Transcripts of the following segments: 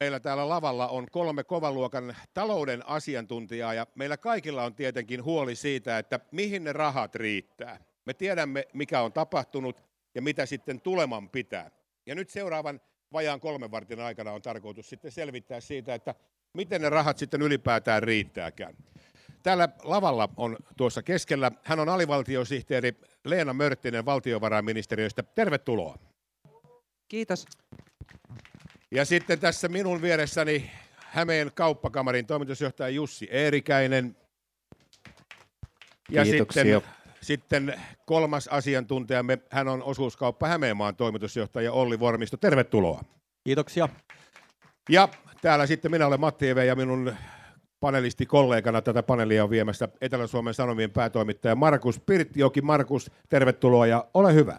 Meillä täällä lavalla on kolme kovan luokan talouden asiantuntijaa ja meillä kaikilla on tietenkin huoli siitä, että mihin ne rahat riittää. Me tiedämme, mikä on tapahtunut ja mitä sitten tuleman pitää. Ja nyt seuraavan vajaan kolmen vartin aikana on tarkoitus sitten selvittää siitä, että miten ne rahat sitten ylipäätään riittääkään. Täällä lavalla on tuossa keskellä, hän on alivaltiosihteeri Leena Mörttinen valtiovarainministeriöstä. Tervetuloa. Kiitos. Ja sitten tässä minun vieressäni Hämeen kauppakamarin toimitusjohtaja Jussi Eerikäinen. Ja Kiitoksia. sitten, sitten kolmas asiantuntijamme, hän on osuuskauppa Hämeenmaan toimitusjohtaja Olli Vormisto. Tervetuloa. Kiitoksia. Ja täällä sitten minä olen Matti Eve ja minun panelistikollegana tätä paneelia on viemässä Etelä-Suomen Sanomien päätoimittaja Markus Pirttijoki. Markus, tervetuloa ja ole hyvä.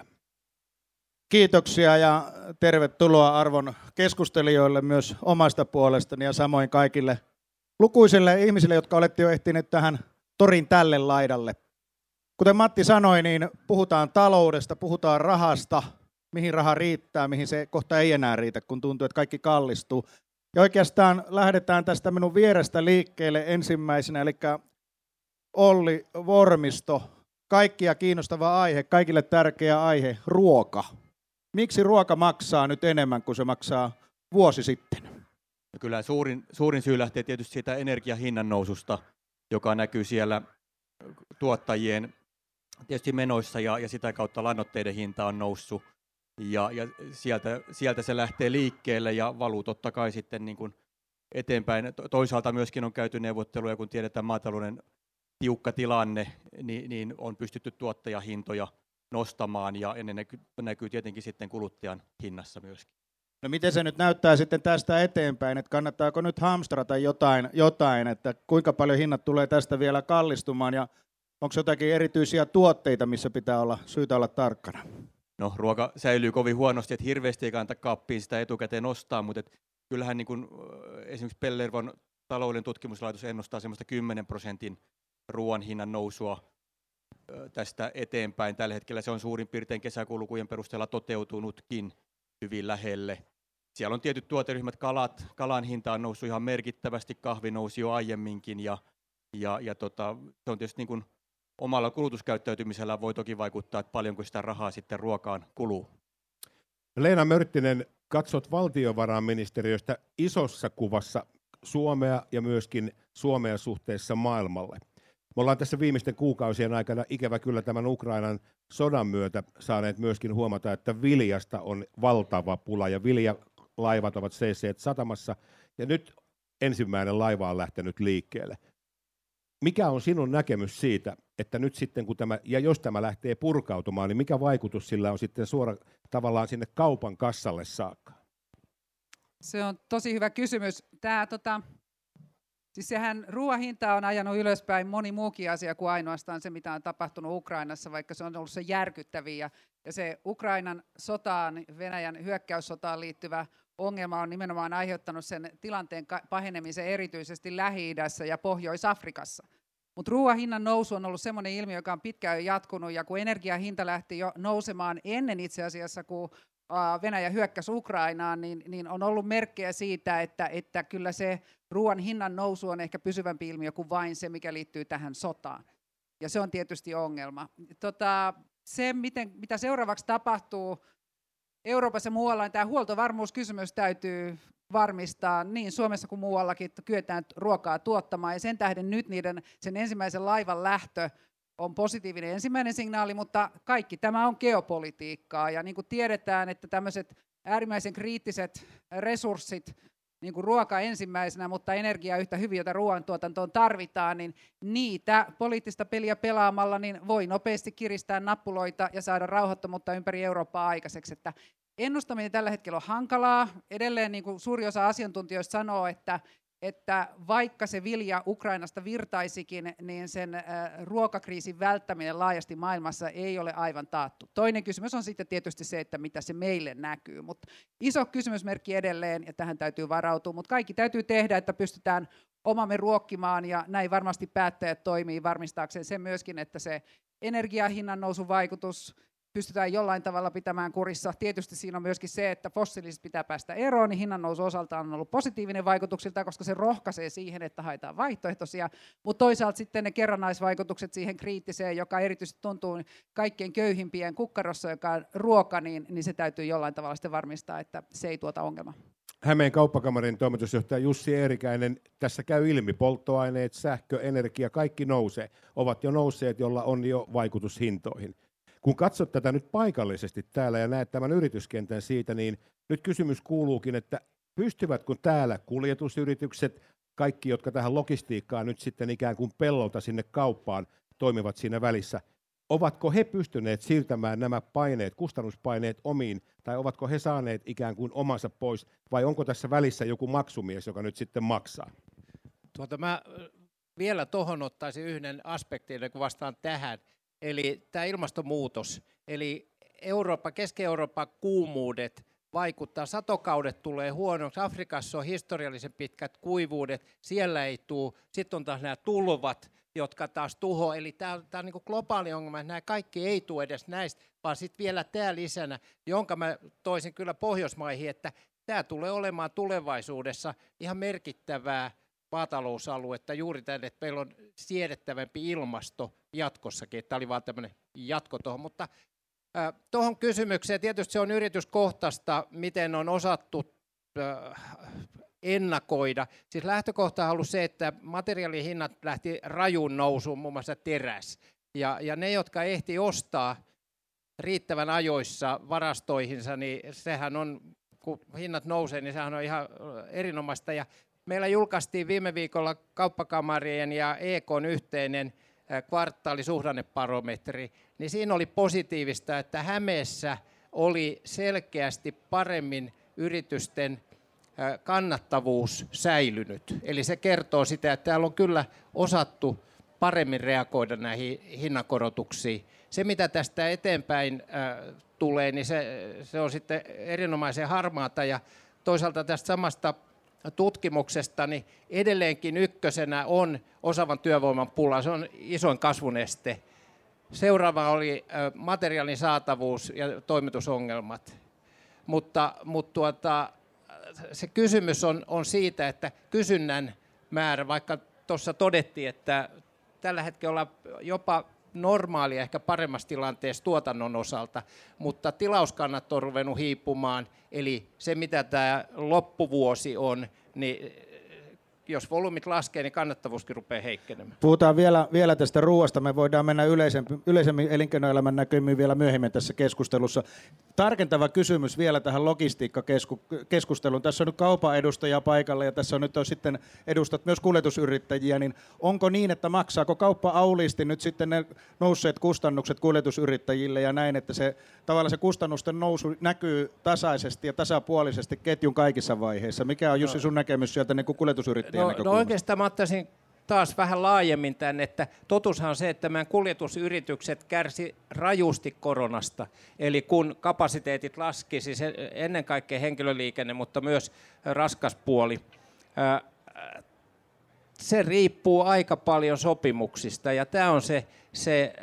Kiitoksia ja tervetuloa arvon keskustelijoille myös omasta puolestani ja samoin kaikille lukuisille ihmisille, jotka olette jo ehtineet tähän torin tälle laidalle. Kuten Matti sanoi, niin puhutaan taloudesta, puhutaan rahasta, mihin raha riittää, mihin se kohta ei enää riitä, kun tuntuu, että kaikki kallistuu. Ja oikeastaan lähdetään tästä minun vierestä liikkeelle ensimmäisenä, eli Olli Vormisto, kaikkia kiinnostava aihe, kaikille tärkeä aihe, ruoka. Miksi ruoka maksaa nyt enemmän kuin se maksaa vuosi sitten? Kyllä suurin, suurin syy lähtee tietysti siitä energiahinnan noususta, joka näkyy siellä tuottajien tietysti menoissa ja, ja sitä kautta lannoitteiden hinta on noussut. Ja, ja sieltä, sieltä se lähtee liikkeelle ja valuu totta kai sitten niin kuin eteenpäin. Toisaalta myöskin on käyty neuvotteluja, kun tiedetään maatalouden tiukka tilanne, niin, niin on pystytty tuottajahintoja nostamaan ja ne näkyy, näkyy tietenkin sitten kuluttajan hinnassa myöskin. No miten se nyt näyttää sitten tästä eteenpäin, että kannattaako nyt hamstrata jotain, jotain, että kuinka paljon hinnat tulee tästä vielä kallistumaan ja onko jotakin erityisiä tuotteita, missä pitää olla syytä olla tarkkana? No ruoka säilyy kovin huonosti, että hirveästi ei kannata kaappiin sitä etukäteen nostaa, mutta et kyllähän niin kuin, esimerkiksi Pellervon talouden tutkimuslaitos ennustaa semmoista 10 prosentin ruoan hinnan nousua tästä eteenpäin. Tällä hetkellä se on suurin piirtein kesäkuun lukujen perusteella toteutunutkin hyvin lähelle. Siellä on tietyt tuoteryhmät, kalat, kalan hinta on noussut ihan merkittävästi, kahvi nousi jo aiemminkin ja, ja, ja tota, se on tietysti niin kuin omalla kulutuskäyttäytymisellä voi toki vaikuttaa, että paljonko sitä rahaa sitten ruokaan kuluu. Leena Mörttinen, katsot valtiovarainministeriöstä isossa kuvassa Suomea ja myöskin Suomea suhteessa maailmalle. Me ollaan tässä viimeisten kuukausien aikana ikävä kyllä tämän Ukrainan sodan myötä saaneet myöskin huomata, että viljasta on valtava pula ja viljalaivat ovat seisseet satamassa ja nyt ensimmäinen laiva on lähtenyt liikkeelle. Mikä on sinun näkemys siitä, että nyt sitten kun tämä, ja jos tämä lähtee purkautumaan, niin mikä vaikutus sillä on sitten suora tavallaan sinne kaupan kassalle saakka? Se on tosi hyvä kysymys. Tämä, tota, siis sehän ruoan hinta on ajanut ylöspäin moni muukin asia kuin ainoastaan se, mitä on tapahtunut Ukrainassa, vaikka se on ollut se järkyttäviä. Ja, ja se Ukrainan sotaan, Venäjän hyökkäyssotaan liittyvä ongelma on nimenomaan aiheuttanut sen tilanteen pahenemisen erityisesti Lähi-idässä ja Pohjois-Afrikassa. Mutta ruoan hinnan nousu on ollut sellainen ilmiö, joka on pitkään jo jatkunut, ja kun energiahinta lähti jo nousemaan ennen itse asiassa, kun Venäjä hyökkäsi Ukrainaan, niin, niin on ollut merkkejä siitä, että, että kyllä se ruoan hinnan nousu on ehkä pysyvämpi ilmiö kuin vain se, mikä liittyy tähän sotaan. Ja se on tietysti ongelma. Tota, se, miten, mitä seuraavaksi tapahtuu Euroopassa ja muualla, niin tämä huoltovarmuuskysymys täytyy varmistaa niin Suomessa kuin muuallakin, että kyetään ruokaa tuottamaan. Ja sen tähden nyt niiden, sen ensimmäisen laivan lähtö on positiivinen ensimmäinen signaali, mutta kaikki tämä on geopolitiikkaa. Ja niin kuin tiedetään, että tämmöiset äärimmäisen kriittiset resurssit, niin kuin ruoka ensimmäisenä, mutta energia yhtä hyvin, jota ruoantuotantoon tarvitaan, niin niitä poliittista peliä pelaamalla niin voi nopeasti kiristää nappuloita ja saada rauhattomuutta ympäri Eurooppaa aikaiseksi. Että ennustaminen tällä hetkellä on hankalaa. Edelleen niin kuin suuri osa asiantuntijoista sanoo, että, että vaikka se vilja Ukrainasta virtaisikin, niin sen äh, ruokakriisin välttäminen laajasti maailmassa ei ole aivan taattu. Toinen kysymys on sitten tietysti se, että mitä se meille näkyy, mutta iso kysymysmerkki edelleen, ja tähän täytyy varautua, mutta kaikki täytyy tehdä, että pystytään omamme ruokkimaan, ja näin varmasti päättäjät toimii varmistaakseen sen myöskin, että se energiahinnan nousun vaikutus pystytään jollain tavalla pitämään kurissa. Tietysti siinä on myöskin se, että fossiiliset pitää päästä eroon, niin hinnan nousu osalta on ollut positiivinen vaikutuksilta, koska se rohkaisee siihen, että haetaan vaihtoehtoisia, mutta toisaalta sitten ne kerrannaisvaikutukset siihen kriittiseen, joka erityisesti tuntuu kaikkein köyhimpien kukkarossa, joka on ruoka, niin, niin se täytyy jollain tavalla sitten varmistaa, että se ei tuota ongelmaa. Hämeen kauppakamarin toimitusjohtaja Jussi Eerikäinen, tässä käy ilmi, polttoaineet, sähkö, energia, kaikki nousee, ovat jo nousseet, jolla on jo vaikutus hintoihin. Kun katsot tätä nyt paikallisesti täällä ja näet tämän yrityskentän siitä, niin nyt kysymys kuuluukin, että pystyvätkö täällä kuljetusyritykset, kaikki, jotka tähän logistiikkaan nyt sitten ikään kuin pellolta sinne kauppaan toimivat siinä välissä, ovatko he pystyneet siirtämään nämä paineet, kustannuspaineet omiin, tai ovatko he saaneet ikään kuin omansa pois, vai onko tässä välissä joku maksumies, joka nyt sitten maksaa? Tuota, mä vielä tuohon ottaisin yhden aspektin, kun vastaan tähän, eli tämä ilmastonmuutos. Eli Eurooppa, Keski-Euroopan kuumuudet vaikuttaa, satokaudet tulee huonoksi, Afrikassa on historiallisen pitkät kuivuudet, siellä ei tule, sitten on taas nämä tulvat, jotka taas tuho. Eli tämä tämä on niin globaali ongelma, nämä kaikki ei tule edes näistä, vaan sitten vielä tämä lisänä, jonka mä toisin kyllä Pohjoismaihin, että tämä tulee olemaan tulevaisuudessa ihan merkittävää maatalousaluetta juuri tänne, että meillä on siedettävämpi ilmasto jatkossakin. Tämä oli vain tämmöinen jatko tuohon, mutta tuohon kysymykseen tietysti se on yrityskohtaista, miten on osattu ennakoida. Siis lähtökohta on ollut se, että materiaalihinnat lähti rajuun nousuun, muun muassa teräs. Ja, ja ne, jotka ehti ostaa riittävän ajoissa varastoihinsa, niin sehän on, kun hinnat nousee, niin sehän on ihan erinomaista. Ja meillä julkaistiin viime viikolla kauppakamarien ja EKn yhteinen kvartaalisuhdanneparometri, niin siinä oli positiivista, että Hämeessä oli selkeästi paremmin yritysten kannattavuus säilynyt. Eli se kertoo sitä, että täällä on kyllä osattu paremmin reagoida näihin hinnankorotuksiin. Se, mitä tästä eteenpäin tulee, niin se, se on sitten erinomaisen harmaata. Ja toisaalta tästä samasta tutkimuksesta, niin edelleenkin ykkösenä on osaavan työvoiman pula. Se on isoin kasvuneste. Seuraava oli materiaalin saatavuus ja toimitusongelmat. Mutta, mutta tuota, se kysymys on, on siitä, että kysynnän määrä, vaikka tuossa todettiin, että tällä hetkellä ollaan jopa normaalia ehkä paremmassa tilanteessa tuotannon osalta, mutta tilauskannat on ruvennut hiipumaan, eli se mitä tämä loppuvuosi on, niin jos volyymit laskee, niin kannattavuuskin rupeaa heikkenemään. Puhutaan vielä, vielä tästä ruoasta. Me voidaan mennä yleisemmin, yleisemmin elinkeinoelämän näkymiin vielä myöhemmin tässä keskustelussa. Tarkentava kysymys vielä tähän logistiikkakeskusteluun. Tässä on nyt kaupan edustaja paikalla ja tässä on nyt on sitten edustat myös kuljetusyrittäjiä. Niin onko niin, että maksaako kauppa auliisti nyt sitten ne nousseet kustannukset kuljetusyrittäjille ja näin, että se tavallaan se kustannusten nousu näkyy tasaisesti ja tasapuolisesti ketjun kaikissa vaiheissa? Mikä on Jussi sun näkemys sieltä niin kuin kuljetusyrittäjien no, no oikeastaan mä ottaisin taas vähän laajemmin tämän, että totushan on se, että meidän kuljetusyritykset kärsi rajusti koronasta. Eli kun kapasiteetit laski, siis ennen kaikkea henkilöliikenne, mutta myös raskas puoli, se riippuu aika paljon sopimuksista. Ja tämä on se, se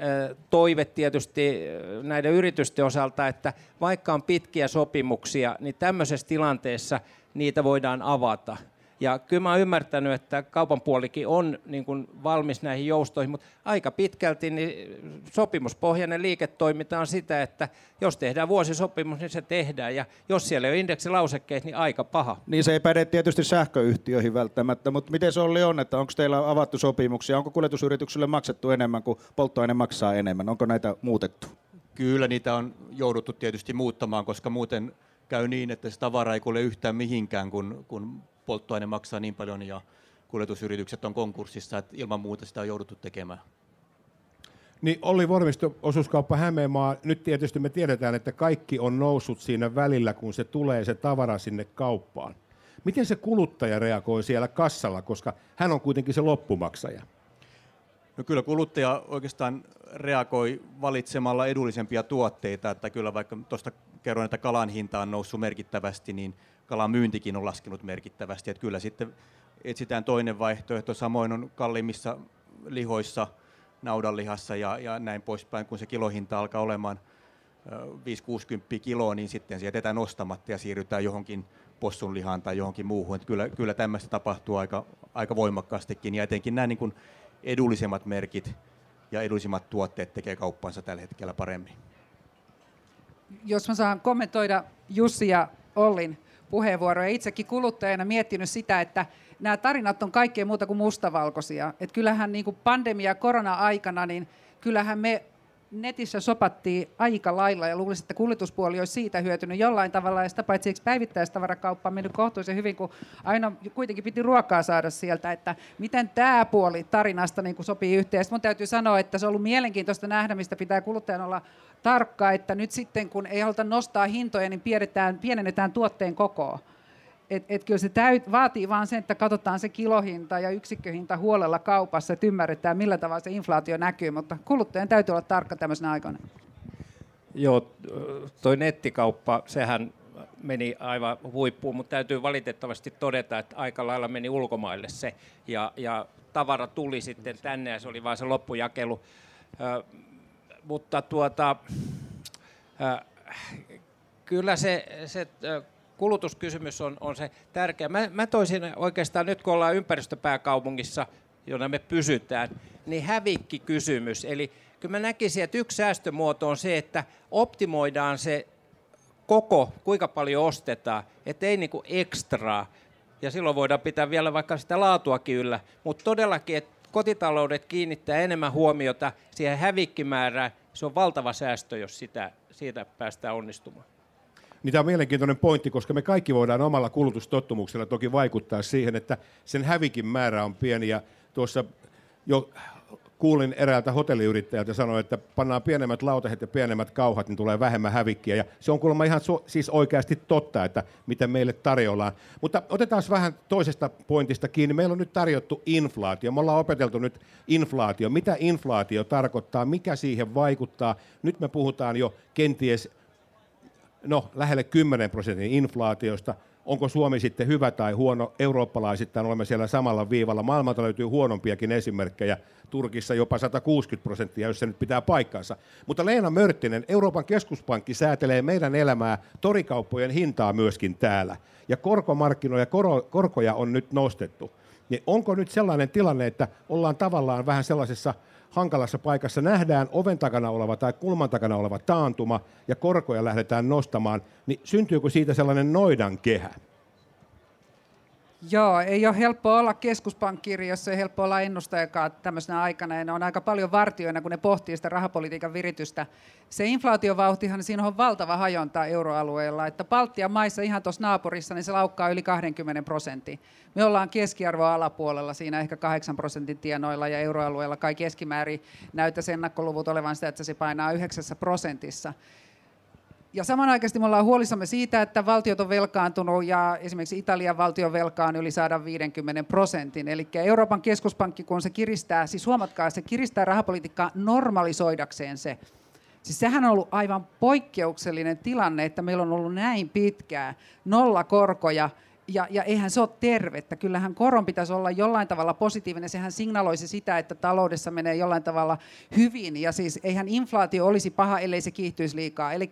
toive tietysti näiden yritysten osalta, että vaikka on pitkiä sopimuksia, niin tämmöisessä tilanteessa niitä voidaan avata – ja kyllä mä oon ymmärtänyt, että kaupan puolikin on niin kuin valmis näihin joustoihin, mutta aika pitkälti niin sopimuspohjainen liiketoiminta on sitä, että jos tehdään vuosisopimus, niin se tehdään. Ja jos siellä ei ole indeksilausekkeet, niin aika paha. Niin se ei päde tietysti sähköyhtiöihin välttämättä, mutta miten se oli on, että onko teillä avattu sopimuksia, onko kuljetusyrityksille maksettu enemmän kuin polttoaine maksaa enemmän, onko näitä muutettu? Kyllä niitä on jouduttu tietysti muuttamaan, koska muuten käy niin, että se tavara ei kuule yhtään mihinkään, kun, kun polttoaine maksaa niin paljon ja kuljetusyritykset on konkurssissa, että ilman muuta sitä on jouduttu tekemään. Niin Olli Vormisto, osuuskauppa Hämeenmaa, nyt tietysti me tiedetään, että kaikki on noussut siinä välillä, kun se tulee se tavara sinne kauppaan. Miten se kuluttaja reagoi siellä kassalla, koska hän on kuitenkin se loppumaksaja? No kyllä kuluttaja oikeastaan reagoi valitsemalla edullisempia tuotteita, että kyllä vaikka tuosta kerroin, että kalan hinta on noussut merkittävästi, niin kalan myyntikin on laskenut merkittävästi. Että kyllä sitten etsitään toinen vaihtoehto. Samoin on kalliimmissa lihoissa, naudanlihassa ja, ja näin poispäin, kun se kilohinta alkaa olemaan 5-60 kiloa, niin sitten se jätetään nostamatta ja siirrytään johonkin possunlihaan tai johonkin muuhun. Että kyllä, kyllä tämmöistä tapahtuu aika, aika voimakkaastikin ja etenkin nämä niin kuin edullisemmat merkit ja edullisimmat tuotteet tekee kauppansa tällä hetkellä paremmin. Jos mä saan kommentoida Jussi ja Ollin puheenvuoroja. Itsekin kuluttajana miettinyt sitä, että nämä tarinat on kaikkea muuta kuin mustavalkoisia. Et kyllähän niin kuin pandemia korona-aikana, niin kyllähän me netissä sopattiin aika lailla ja luulisin, että kuljetuspuoli olisi siitä hyötynyt jollain tavalla. Ja sitä paitsi eikö päivittäistavarakauppa on mennyt kohtuullisen hyvin, kun aina kuitenkin piti ruokaa saada sieltä, että miten tämä puoli tarinasta niin kuin sopii yhteen. Sitten mun täytyy sanoa, että se on ollut mielenkiintoista nähdä, mistä pitää kuluttajan olla tarkka, että nyt sitten kun ei haluta nostaa hintoja, niin pienennetään, tuotteen kokoa. Et, et kyllä se täyt, vaatii vain sen, että katsotaan se kilohinta ja yksikköhinta huolella kaupassa, että ymmärretään millä tavalla se inflaatio näkyy, mutta kuluttajan täytyy olla tarkka tämmöisenä aikana. Joo, toi nettikauppa, sehän meni aivan huippuun, mutta täytyy valitettavasti todeta, että aika lailla meni ulkomaille se, ja, ja tavara tuli sitten tänne, ja se oli vain se loppujakelu. Ö, mutta tuota, ö, kyllä se, se kulutuskysymys on, on se tärkeä. Mä, mä toisin oikeastaan nyt, kun ollaan ympäristöpääkaupungissa, jona me pysytään, niin hävikki kysymys. Eli kyllä mä näkisin, että yksi säästömuoto on se, että optimoidaan se koko, kuinka paljon ostetaan, ettei niinku ekstraa. Ja silloin voidaan pitää vielä vaikka sitä laatuakin yllä. Mutta todellakin, että kotitaloudet kiinnittää enemmän huomiota siihen hävikkimäärään. Se on valtava säästö, jos sitä, siitä päästään onnistumaan. Niin tämä on mielenkiintoinen pointti, koska me kaikki voidaan omalla kulutustottumuksella toki vaikuttaa siihen, että sen hävikin määrä on pieni. Ja tuossa jo kuulin eräältä hotelliyrittäjältä sanoa, että pannaan pienemmät lautahet ja pienemmät kauhat, niin tulee vähemmän hävikkiä. Ja se on kuulemma ihan so, siis oikeasti totta, että mitä meille tarjoillaan. Mutta otetaan vähän toisesta pointista kiinni. Meillä on nyt tarjottu inflaatio. Me ollaan opeteltu nyt inflaatio. Mitä inflaatio tarkoittaa, mikä siihen vaikuttaa. Nyt me puhutaan jo kenties no, lähelle 10 prosentin inflaatiosta. Onko Suomi sitten hyvä tai huono? Eurooppalaisittain olemme siellä samalla viivalla. Maailmalta löytyy huonompiakin esimerkkejä. Turkissa jopa 160 prosenttia, jos se nyt pitää paikkaansa. Mutta Leena Mörttinen, Euroopan keskuspankki säätelee meidän elämää, torikauppojen hintaa myöskin täällä. Ja korkomarkkinoja, kor- korkoja on nyt nostettu. Niin onko nyt sellainen tilanne, että ollaan tavallaan vähän sellaisessa hankalassa paikassa nähdään oven takana oleva tai kulman takana oleva taantuma ja korkoja lähdetään nostamaan, niin syntyykö siitä sellainen noidan kehä? Joo, ei ole helppo olla keskuspankkiiri, jos ei helppo olla ennustajakaan tämmöisenä aikana. Ja ne on aika paljon vartioina, kun ne pohtii sitä rahapolitiikan viritystä. Se inflaatiovauhtihan, siinä on valtava hajonta euroalueella. Että Baltian maissa ihan tuossa naapurissa, niin se laukkaa yli 20 prosentin. Me ollaan keskiarvoa alapuolella siinä ehkä 8 prosentin tienoilla ja euroalueella kai keskimäärin näyttäisi ennakkoluvut olevan sitä, että se painaa 9 prosentissa. Ja samanaikaisesti me ollaan huolissamme siitä, että valtiot on velkaantunut ja esimerkiksi Italian valtion velka on yli 150 prosentin. Eli Euroopan keskuspankki, kun se kiristää, siis huomatkaa, se kiristää rahapolitiikkaa normalisoidakseen se. Siis sehän on ollut aivan poikkeuksellinen tilanne, että meillä on ollut näin pitkää nollakorkoja ja, ja eihän se ole tervettä. Kyllähän koron pitäisi olla jollain tavalla positiivinen. Sehän signaloisi sitä, että taloudessa menee jollain tavalla hyvin. Ja siis eihän inflaatio olisi paha, ellei se kiihtyisi liikaa. Eli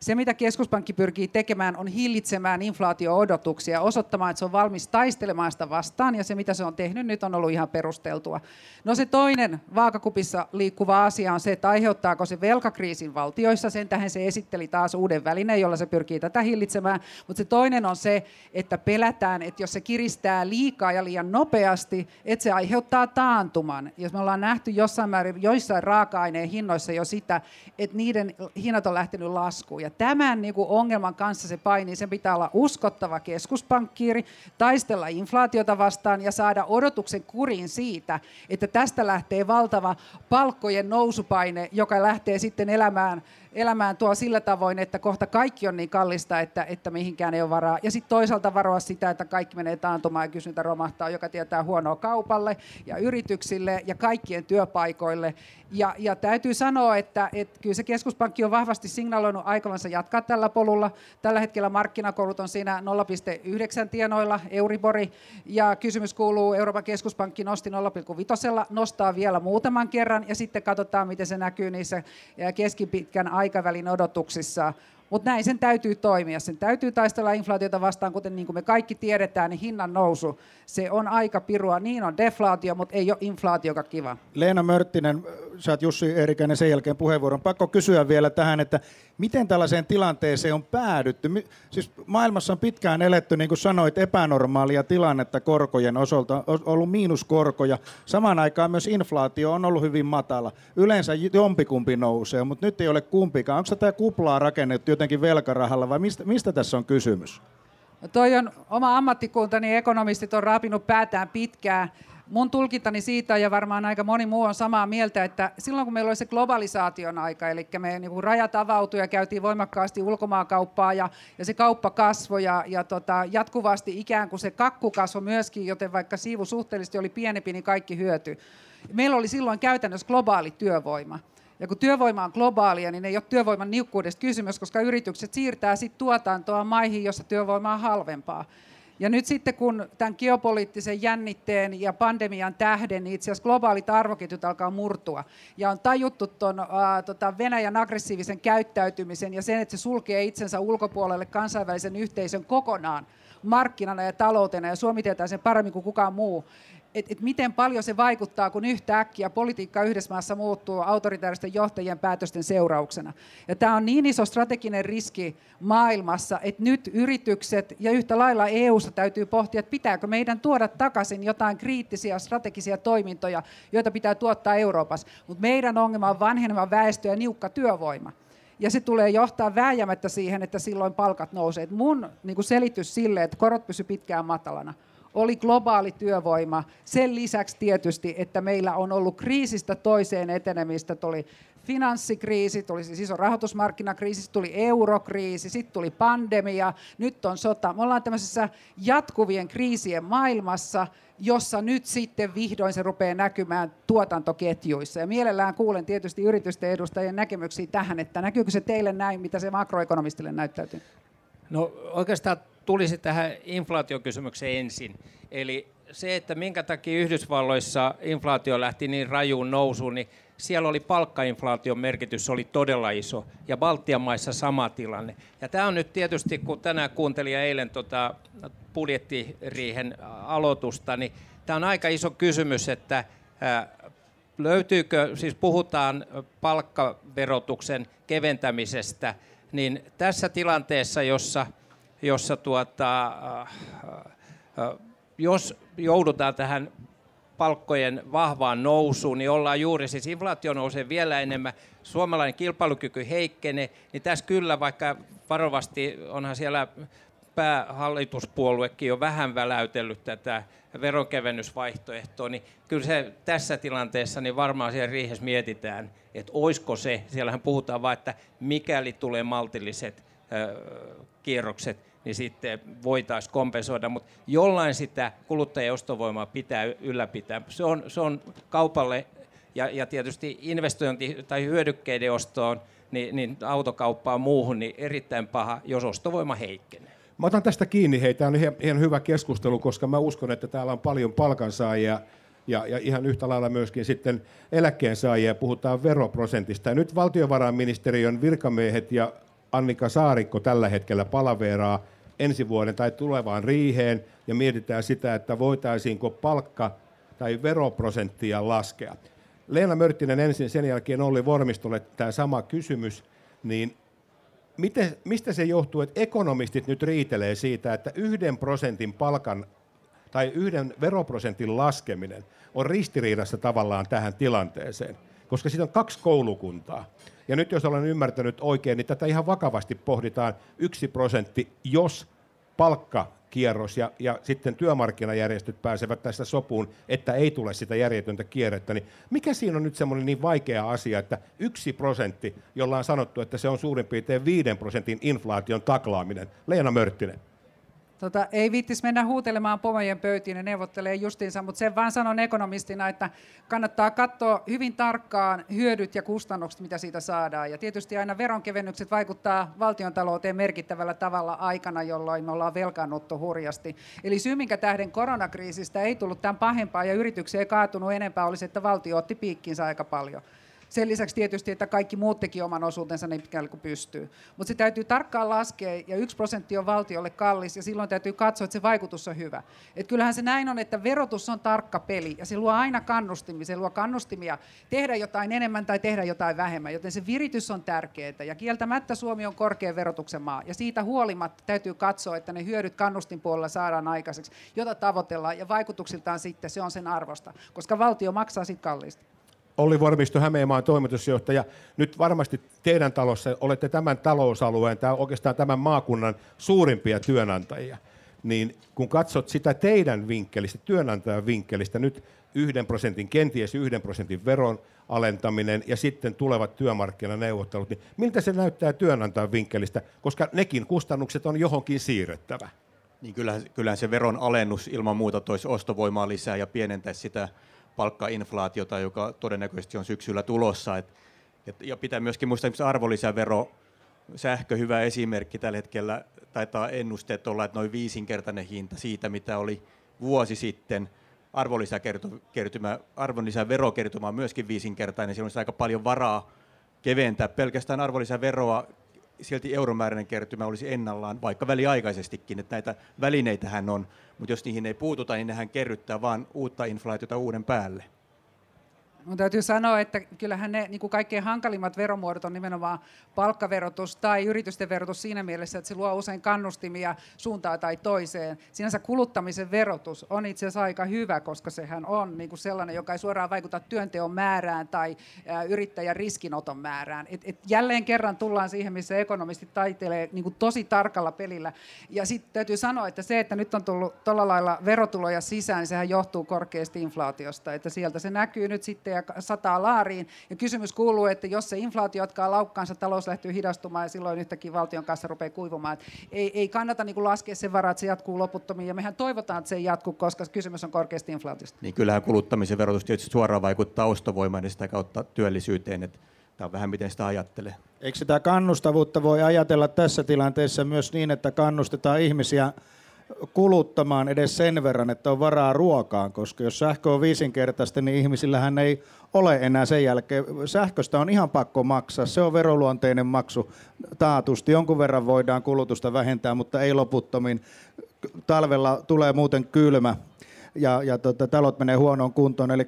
se, mitä keskuspankki pyrkii tekemään, on hillitsemään inflaatio-odotuksia, osoittamaan, että se on valmis taistelemaan sitä vastaan, ja se, mitä se on tehnyt nyt, on ollut ihan perusteltua. No se toinen vaakakupissa liikkuva asia on se, että aiheuttaako se velkakriisin valtioissa, sen tähän se esitteli taas uuden välineen, jolla se pyrkii tätä hillitsemään, mutta se toinen on se, että pelätään, että jos se kiristää liikaa ja liian nopeasti, että se aiheuttaa taantuman. Jos me ollaan nähty jossain määrin joissain raaka-aineen hinnoissa jo sitä, että niiden hinnat on lähtenyt laskuun, tämän niin kuin ongelman kanssa se painii. Sen pitää olla uskottava keskuspankkiiri, taistella inflaatiota vastaan ja saada odotuksen kuriin siitä, että tästä lähtee valtava palkkojen nousupaine, joka lähtee sitten elämään elämään tuo sillä tavoin, että kohta kaikki on niin kallista, että, että mihinkään ei ole varaa. Ja sitten toisaalta varoa sitä, että kaikki menee taantumaan ja kysyntä romahtaa, joka tietää huonoa kaupalle ja yrityksille ja kaikkien työpaikoille. Ja, ja täytyy sanoa, että, että kyllä se keskuspankki on vahvasti signaloinut aikavansa jatkaa tällä polulla. Tällä hetkellä markkinakoulut on siinä 0,9 tienoilla, Euribori, ja kysymys kuuluu, Euroopan keskuspankki nosti 0,5, nostaa vielä muutaman kerran, ja sitten katsotaan, miten se näkyy niissä keskipitkän aikavälin odotuksissa. Mutta näin sen täytyy toimia. Sen täytyy taistella inflaatiota vastaan, kuten niin kuin me kaikki tiedetään, niin hinnan nousu, se on aika pirua. Niin on deflaatio, mutta ei ole inflaatioka kiva. Leena Mörttinen, saat Jussi Eerikäinen sen jälkeen puheenvuoron. Pakko kysyä vielä tähän, että miten tällaiseen tilanteeseen on päädytty? Siis maailmassa on pitkään eletty, niin kuin sanoit, epänormaalia tilannetta korkojen osalta, on ollut miinuskorkoja. Samaan aikaan myös inflaatio on ollut hyvin matala. Yleensä jompikumpi nousee, mutta nyt ei ole kumpikaan. Onko tätä kuplaa rakennettu jotenkin velkarahalla vai mistä, mistä tässä on kysymys? No toi on oma ammattikuntani, ekonomistit on raapinut päätään pitkään mun tulkintani siitä, ja varmaan aika moni muu on samaa mieltä, että silloin kun meillä oli se globalisaation aika, eli me niin rajat avautui ja käytiin voimakkaasti ulkomaakauppaa, ja, ja se kauppa kasvoi, ja, ja tota, jatkuvasti ikään kuin se kakku kasvoi myöskin, joten vaikka siivu suhteellisesti oli pienempi, niin kaikki hyöty. Meillä oli silloin käytännössä globaali työvoima. Ja kun työvoima on globaalia, niin ei ole työvoiman niukkuudesta kysymys, koska yritykset siirtää sit tuotantoa maihin, jossa työvoima on halvempaa. Ja nyt sitten kun tämän geopoliittisen jännitteen ja pandemian tähden, niin itse asiassa globaalit arvoketjut alkaa murtua. Ja on tajuttu tuon tota Venäjän aggressiivisen käyttäytymisen ja sen, että se sulkee itsensä ulkopuolelle kansainvälisen yhteisön kokonaan markkinana ja taloutena, ja Suomi tietää sen paremmin kuin kukaan muu, että et miten paljon se vaikuttaa, kun yhtäkkiä politiikka yhdessä maassa muuttuu autoritaaristen johtajien päätösten seurauksena. Ja tämä on niin iso strateginen riski maailmassa, että nyt yritykset ja yhtä lailla EU-ssa täytyy pohtia, että pitääkö meidän tuoda takaisin jotain kriittisiä strategisia toimintoja, joita pitää tuottaa Euroopassa. Mutta meidän ongelma on vanheneva väestö ja niukka työvoima ja se tulee johtaa vääjäämättä siihen, että silloin palkat nousee. Et mun niin selitys sille, että korot pysy pitkään matalana, oli globaali työvoima. Sen lisäksi tietysti, että meillä on ollut kriisistä toiseen etenemistä, tuli finanssikriisi, tuli siis iso rahoitusmarkkinakriisi, tuli eurokriisi, sitten tuli pandemia, nyt on sota. Me ollaan tämmöisessä jatkuvien kriisien maailmassa, jossa nyt sitten vihdoin se rupeaa näkymään tuotantoketjuissa. Ja mielellään kuulen tietysti yritysten edustajien näkemyksiä tähän, että näkyykö se teille näin, mitä se makroekonomistille näyttäytyy? No oikeastaan tulisi tähän inflaatiokysymykseen ensin. Eli se, että minkä takia Yhdysvalloissa inflaatio lähti niin rajuun nousuun, niin siellä oli palkkainflaation merkitys oli todella iso, ja Baltian maissa sama tilanne. Ja tämä on nyt tietysti, kun tänään kuuntelin ja eilen tota budjettiriihen aloitusta, niin tämä on aika iso kysymys, että löytyykö, siis puhutaan palkkaverotuksen keventämisestä, niin tässä tilanteessa, jossa – jossa tuota, äh, äh, jos joudutaan tähän palkkojen vahvaan nousuun, niin ollaan juuri, siis inflaatio nousee vielä enemmän, suomalainen kilpailukyky heikkenee, niin tässä kyllä, vaikka varovasti onhan siellä päähallituspuoluekin jo vähän väläytellyt tätä veronkevennysvaihtoehtoa, niin kyllä se tässä tilanteessa niin varmaan siellä riihessä mietitään, että oisko se, siellähän puhutaan vain, että mikäli tulee maltilliset kierrokset, niin sitten voitaisiin kompensoida, mutta jollain sitä kuluttajien ostovoimaa pitää ylläpitää. Se on, se on kaupalle ja, ja tietysti investointi- tai hyödykkeiden ostoon, niin, niin autokauppaan muuhun, niin erittäin paha, jos ostovoima heikkenee. Mä otan tästä kiinni, hei, tämä on ihan, ihan hyvä keskustelu, koska mä uskon, että täällä on paljon palkansaajia, ja, ja ihan yhtä lailla myöskin sitten eläkkeensaajia, puhutaan veroprosentista. Ja nyt valtiovarainministeriön virkamiehet ja Annika Saarikko tällä hetkellä palaveeraa ensi vuoden tai tulevaan riiheen ja mietitään sitä, että voitaisiinko palkka tai veroprosenttia laskea. Leena Mörttinen ensin, sen jälkeen Olli Vormistolle tämä sama kysymys, niin miten, mistä se johtuu, että ekonomistit nyt riitelee siitä, että yhden prosentin palkan tai yhden veroprosentin laskeminen on ristiriidassa tavallaan tähän tilanteeseen, koska siitä on kaksi koulukuntaa. Ja nyt jos olen ymmärtänyt oikein, niin tätä ihan vakavasti pohditaan yksi prosentti, jos palkkakierros ja, ja sitten työmarkkinajärjestöt pääsevät tästä sopuun, että ei tule sitä järjetöntä kierrettä, niin mikä siinä on nyt semmoinen niin vaikea asia, että yksi prosentti, jolla on sanottu, että se on suurin piirtein viiden prosentin inflaation taklaaminen? Leena Mörttinen. Tota, ei viittis mennä huutelemaan pomojen pöytiin ja neuvottelee justiinsa, mutta sen vaan sanon ekonomistina, että kannattaa katsoa hyvin tarkkaan hyödyt ja kustannukset, mitä siitä saadaan. Ja tietysti aina veronkevennykset vaikuttaa valtion talouteen merkittävällä tavalla aikana, jolloin me ollaan velkaannuttu hurjasti. Eli syy, minkä tähden koronakriisistä ei tullut tämän pahempaa ja yrityksiä ei kaatunut enempää, olisi, että valtio otti piikkinsä aika paljon. Sen lisäksi tietysti, että kaikki muut teki oman osuutensa niin pitkälle kuin pystyy. Mutta se täytyy tarkkaan laskea, ja yksi prosentti on valtiolle kallis, ja silloin täytyy katsoa, että se vaikutus on hyvä. Et kyllähän se näin on, että verotus on tarkka peli, ja se luo aina kannustimia. Se luo kannustimia tehdä jotain enemmän tai tehdä jotain vähemmän, joten se viritys on tärkeää. Ja kieltämättä Suomi on korkean verotuksen maa, ja siitä huolimatta täytyy katsoa, että ne hyödyt kannustinpuolella saadaan aikaiseksi, jota tavoitellaan, ja vaikutuksiltaan sitten se on sen arvosta, koska valtio maksaa siitä kalliisti. Olli Vormisto, Hämeenmaan toimitusjohtaja. Nyt varmasti teidän talossa olette tämän talousalueen, tämä oikeastaan tämän maakunnan suurimpia työnantajia. Niin kun katsot sitä teidän vinkkelistä, työnantajan vinkkelistä, nyt yhden prosentin, kenties yhden prosentin veron alentaminen ja sitten tulevat työmarkkinaneuvottelut, niin miltä se näyttää työnantajan vinkkelistä, koska nekin kustannukset on johonkin siirrettävä? Niin kyllähän, kyllähän se veron alennus ilman muuta toisi ostovoimaa lisää ja pienentäisi sitä palkkainflaatiota, joka todennäköisesti on syksyllä tulossa. Et, et, ja pitää myöskin muistaa että arvonlisävero, sähkö hyvä esimerkki tällä hetkellä, taitaa ennusteet olla, että noin viisinkertainen hinta siitä, mitä oli vuosi sitten. Arvonlisäkertymä, arvonlisäverokertymä on myöskin viisinkertainen, siellä on aika paljon varaa keventää pelkästään arvonlisäveroa silti euromääräinen kertymä olisi ennallaan, vaikka väliaikaisestikin, että näitä välineitähän on, mutta jos niihin ei puututa, niin nehän kerryttää vain uutta inflaatiota uuden päälle. Mun täytyy sanoa, että kyllähän ne niin kuin kaikkein hankalimmat veromuodot on nimenomaan palkkaverotus tai yritysten verotus siinä mielessä, että se luo usein kannustimia suuntaan tai toiseen. Sinänsä kuluttamisen verotus on itse asiassa aika hyvä, koska sehän on niin kuin sellainen, joka ei suoraan vaikuta työnteon määrään tai yrittäjän riskinoton määrään. Et, et jälleen kerran tullaan siihen, missä ekonomistit taitelee niin kuin tosi tarkalla pelillä. Ja sitten täytyy sanoa, että se, että nyt on tullut tuolla lailla verotuloja sisään, niin sehän johtuu korkeasta inflaatiosta. Että sieltä se näkyy nyt sitten ja sataa laariin. Ja kysymys kuuluu, että jos se inflaatio jatkaa laukkaansa, talous lähtyy hidastumaan ja silloin yhtäkkiä valtion kanssa rupeaa kuivumaan. Et ei, ei kannata niin kuin laskea sen varaa, että se jatkuu loputtomiin ja mehän toivotaan, että se ei jatku, koska kysymys on korkeasta inflaatiosta. Niin kyllähän kuluttamisen verotus tietysti suoraan vaikuttaa ostovoimaan ja sitä kautta työllisyyteen. Että Tämä on vähän miten sitä ajattelee. Eikö sitä kannustavuutta voi ajatella tässä tilanteessa myös niin, että kannustetaan ihmisiä kuluttamaan edes sen verran, että on varaa ruokaan, koska jos sähkö on viisinkertaista, niin ihmisillähän ei ole enää sen jälkeen. Sähköstä on ihan pakko maksaa, se on veroluonteinen maksu taatusti. Jonkun verran voidaan kulutusta vähentää, mutta ei loputtomin. Talvella tulee muuten kylmä, ja, ja tota, talot menee huonoon kuntoon. Eli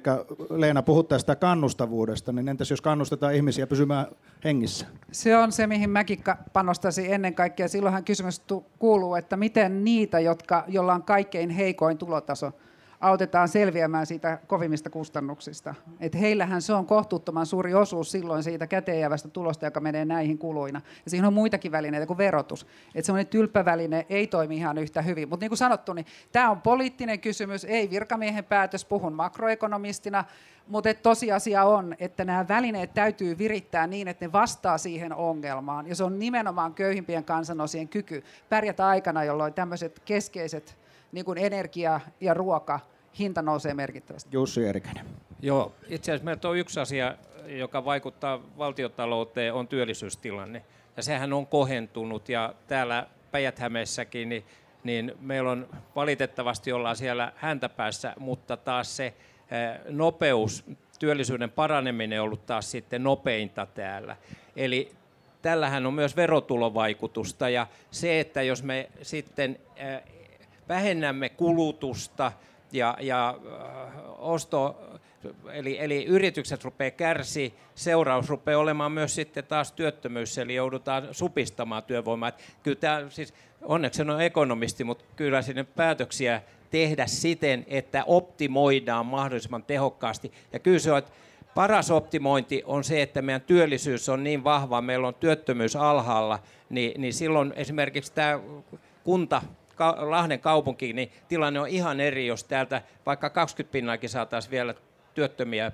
Leena, puhut tästä kannustavuudesta, niin entäs jos kannustetaan ihmisiä pysymään hengissä? Se on se, mihin mäkin panostaisin ennen kaikkea. Silloinhan kysymys kuuluu, että miten niitä, jotka, joilla on kaikkein heikoin tulotaso, autetaan selviämään siitä kovimmista kustannuksista. Et heillähän se on kohtuuttoman suuri osuus silloin siitä käteenjäävästä tulosta, joka menee näihin kuluina. Ja siinä on muitakin välineitä kuin verotus. Että semmoinen tylppäväline ei toimi ihan yhtä hyvin. Mutta niin kuin sanottu, niin tämä on poliittinen kysymys, ei virkamiehen päätös, puhun makroekonomistina, mutta tosiasia on, että nämä välineet täytyy virittää niin, että ne vastaa siihen ongelmaan. Ja se on nimenomaan köyhimpien kansanosien kyky pärjätä aikana, jolloin tämmöiset keskeiset niin kuin energia ja ruoka hinta nousee merkittävästi. Jussi Erikäinen. Joo, itse asiassa meillä on yksi asia, joka vaikuttaa valtiotalouteen, on työllisyystilanne. Ja sehän on kohentunut ja täällä päijät niin, niin meillä on valitettavasti ollaan siellä häntäpäässä, mutta taas se nopeus, työllisyyden paraneminen on ollut taas sitten nopeinta täällä. Eli tällähän on myös verotulovaikutusta ja se, että jos me sitten vähennämme kulutusta, ja, ja äh, osto, eli, eli yritykset rupeaa kärsi, seuraus rupeaa olemaan myös sitten taas työttömyys, eli joudutaan supistamaan työvoimaa. Että kyllä tämä, siis, onneksi on ekonomisti, mutta kyllä sinne päätöksiä tehdä siten, että optimoidaan mahdollisimman tehokkaasti. Ja kyllä se on, että paras optimointi on se, että meidän työllisyys on niin vahva, meillä on työttömyys alhaalla, niin, niin silloin esimerkiksi tämä kunta Lahden kaupunkiin, niin tilanne on ihan eri, jos täältä vaikka 20 pinnaakin saataisiin vielä työttömiä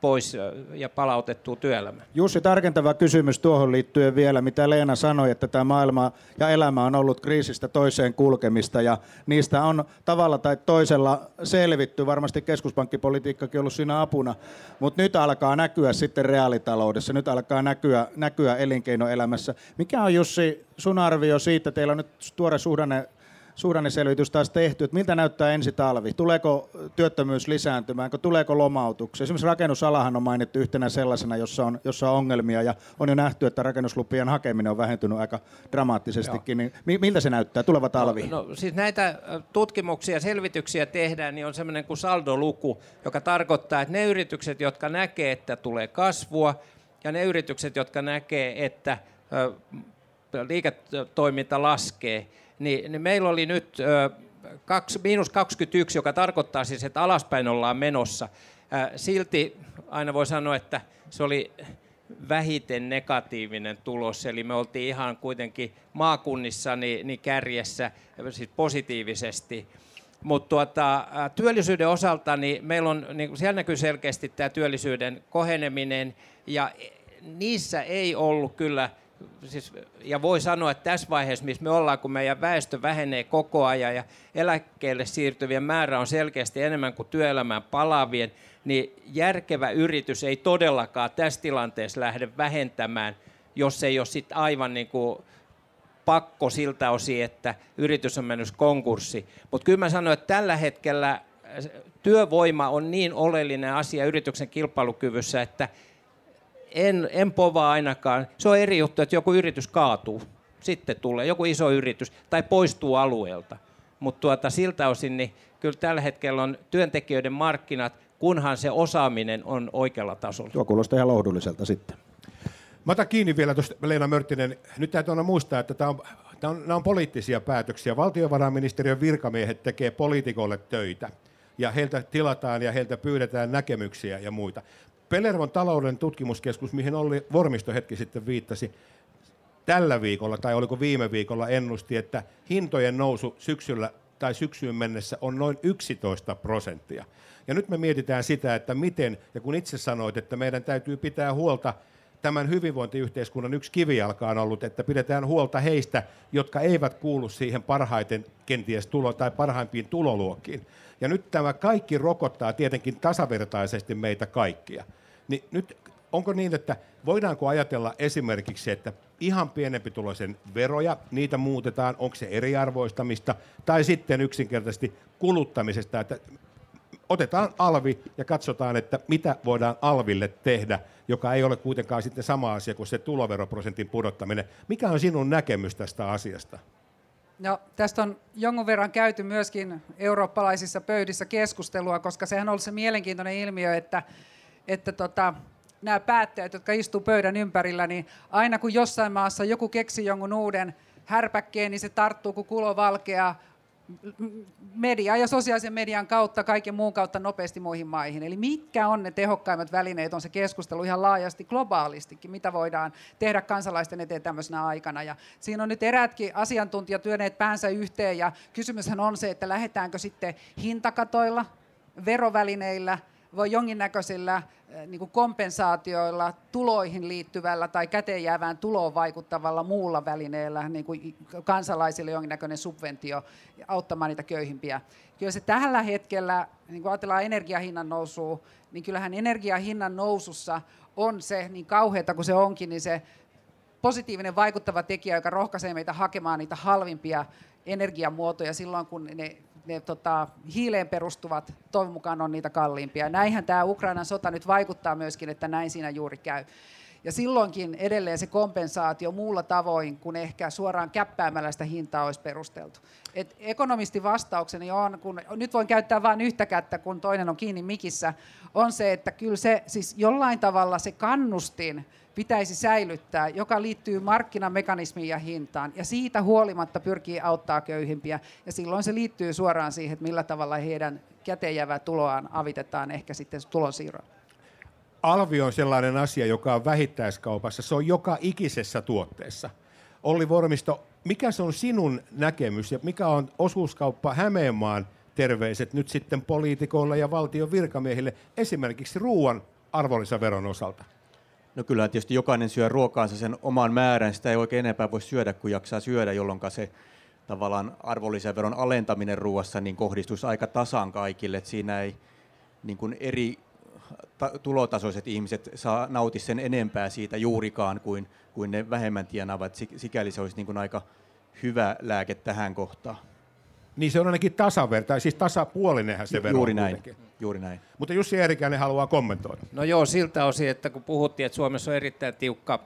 pois ja palautettua työelämään. Jussi, tarkentava kysymys tuohon liittyen vielä, mitä Leena sanoi, että tämä maailma ja elämä on ollut kriisistä toiseen kulkemista ja niistä on tavalla tai toisella selvitty. Varmasti keskuspankkipolitiikkakin on ollut siinä apuna, mutta nyt alkaa näkyä sitten reaalitaloudessa, nyt alkaa näkyä, näkyä elinkeinoelämässä. Mikä on Jussi sun arvio siitä, teillä on nyt tuore suhdanne suhdanneselvitys taas tehty, että miltä näyttää ensi talvi? Tuleeko työttömyys lisääntymään? Tuleeko lomautuksia? Esimerkiksi rakennusalahan on mainittu yhtenä sellaisena, jossa on, jossa on ongelmia ja on jo nähty, että rakennuslupien hakeminen on vähentynyt aika dramaattisestikin. Niin miltä se näyttää tuleva talvi? No, no siis näitä tutkimuksia ja selvityksiä tehdään, niin on semmoinen kuin saldoluku, joka tarkoittaa, että ne yritykset, jotka näkee, että tulee kasvua, ja ne yritykset, jotka näkee, että liiketoiminta laskee, niin, niin meillä oli nyt miinus 21, joka tarkoittaa siis, että alaspäin ollaan menossa. silti aina voi sanoa, että se oli vähiten negatiivinen tulos, eli me oltiin ihan kuitenkin maakunnissa niin, niin kärjessä siis positiivisesti. Mutta tuota, työllisyyden osalta niin meillä on, niin siellä näkyy selkeästi tämä työllisyyden koheneminen, ja niissä ei ollut kyllä siis, ja voi sanoa, että tässä vaiheessa, missä me ollaan, kun meidän väestö vähenee koko ajan ja eläkkeelle siirtyvien määrä on selkeästi enemmän kuin työelämään palaavien, niin järkevä yritys ei todellakaan tässä tilanteessa lähde vähentämään, jos ei ole sit aivan niin kuin pakko siltä osin, että yritys on mennyt konkurssi. Mutta kyllä mä sanoin, että tällä hetkellä työvoima on niin oleellinen asia yrityksen kilpailukyvyssä, että en, en povaa ainakaan. Se on eri juttu, että joku yritys kaatuu. Sitten tulee joku iso yritys tai poistuu alueelta. Mutta tuota, siltä osin niin kyllä tällä hetkellä on työntekijöiden markkinat, kunhan se osaaminen on oikealla tasolla. Tuo kuulostaa ihan lohdulliselta sitten. Mä otan kiinni vielä tuosta, Leena Mörttinen. Nyt täytyy aina muistaa, että tämä on, tämä on, nämä on poliittisia päätöksiä. Valtiovarainministeriön virkamiehet tekee poliitikolle töitä ja heiltä tilataan ja heiltä pyydetään näkemyksiä ja muita. Pelervon talouden tutkimuskeskus, mihin oli Vormisto hetki sitten viittasi, tällä viikolla tai oliko viime viikolla ennusti, että hintojen nousu syksyllä tai syksyyn mennessä on noin 11 prosenttia. Ja nyt me mietitään sitä, että miten, ja kun itse sanoit, että meidän täytyy pitää huolta tämän hyvinvointiyhteiskunnan yksi kivijalka on ollut, että pidetään huolta heistä, jotka eivät kuulu siihen parhaiten kenties tulo- tai parhaimpiin tuloluokkiin. Ja nyt tämä kaikki rokottaa tietenkin tasavertaisesti meitä kaikkia. Niin nyt onko niin, että voidaanko ajatella esimerkiksi, että ihan pienempi tuloisen veroja, niitä muutetaan, onko se eriarvoistamista, tai sitten yksinkertaisesti kuluttamisesta, että otetaan alvi ja katsotaan, että mitä voidaan alville tehdä, joka ei ole kuitenkaan sitten sama asia kuin se tuloveroprosentin pudottaminen. Mikä on sinun näkemys tästä asiasta? No, tästä on jonkun verran käyty myöskin eurooppalaisissa pöydissä keskustelua, koska sehän on ollut se mielenkiintoinen ilmiö, että, että tota, nämä päättäjät, jotka istuu pöydän ympärillä, niin aina kun jossain maassa joku keksi jonkun uuden härpäkkeen, niin se tarttuu kuin kulo valkea media ja sosiaalisen median kautta, kaiken muun kautta nopeasti muihin maihin. Eli mitkä on ne tehokkaimmat välineet, on se keskustelu ihan laajasti globaalistikin, mitä voidaan tehdä kansalaisten eteen tämmöisenä aikana. Ja siinä on nyt erätkin asiantuntijat työneet päänsä yhteen ja kysymyshän on se, että lähdetäänkö sitten hintakatoilla, verovälineillä, voi jonkinnäköisillä eh, niin kuin kompensaatioilla, tuloihin liittyvällä tai käteen jäävään tuloon vaikuttavalla muulla välineellä, niin kuin kansalaisille jonkinnäköinen subventio auttamaan niitä köyhimpiä. Kyllä se tällä hetkellä, niin kun ajatellaan energiahinnan nousua, niin kyllähän energiahinnan nousussa on se, niin kauheata kuin se onkin, niin se positiivinen vaikuttava tekijä, joka rohkaisee meitä hakemaan niitä halvimpia energiamuotoja silloin, kun ne ne tota, hiileen perustuvat toivon mukaan on niitä kalliimpia. Näinhän tämä Ukrainan sota nyt vaikuttaa myöskin, että näin siinä juuri käy. Ja silloinkin edelleen se kompensaatio muulla tavoin kuin ehkä suoraan käppäämällä sitä hintaa olisi perusteltu. Et ekonomistin vastaukseni on, kun nyt voin käyttää vain yhtä kättä, kun toinen on kiinni mikissä, on se, että kyllä se siis jollain tavalla se kannustin pitäisi säilyttää, joka liittyy markkinamekanismiin ja hintaan, ja siitä huolimatta pyrkii auttaa köyhimpiä, ja silloin se liittyy suoraan siihen, että millä tavalla heidän käteenjäävää tuloaan avitetaan ehkä sitten tulonsiirrolla. Alvi on sellainen asia, joka on vähittäiskaupassa, se on joka ikisessä tuotteessa. Olli Vormisto, mikä se on sinun näkemys ja mikä on osuuskauppa Hämeenmaan terveiset nyt sitten poliitikoille ja valtion virkamiehille esimerkiksi ruoan arvonlisäveron osalta? No kyllä tietysti jokainen syö ruokaansa sen oman määrän, sitä ei oikein enempää voi syödä kuin jaksaa syödä, jolloin se tavallaan arvonlisäveron alentaminen ruoassa niin kohdistuisi aika tasan kaikille, että siinä ei niin kuin eri ta- tulotasoiset ihmiset saa nauti sen enempää siitä juurikaan kuin, kuin ne vähemmän tienaavat. Sikäli se olisi niin kuin aika hyvä lääke tähän kohtaan. Niin se on ainakin tasaverta, siis tasapuolinenhan se vero Juuri näin, juuri näin. Mutta Jussi Eerikäinen haluaa kommentoida. No joo, siltä osin, että kun puhuttiin, että Suomessa on erittäin tiukka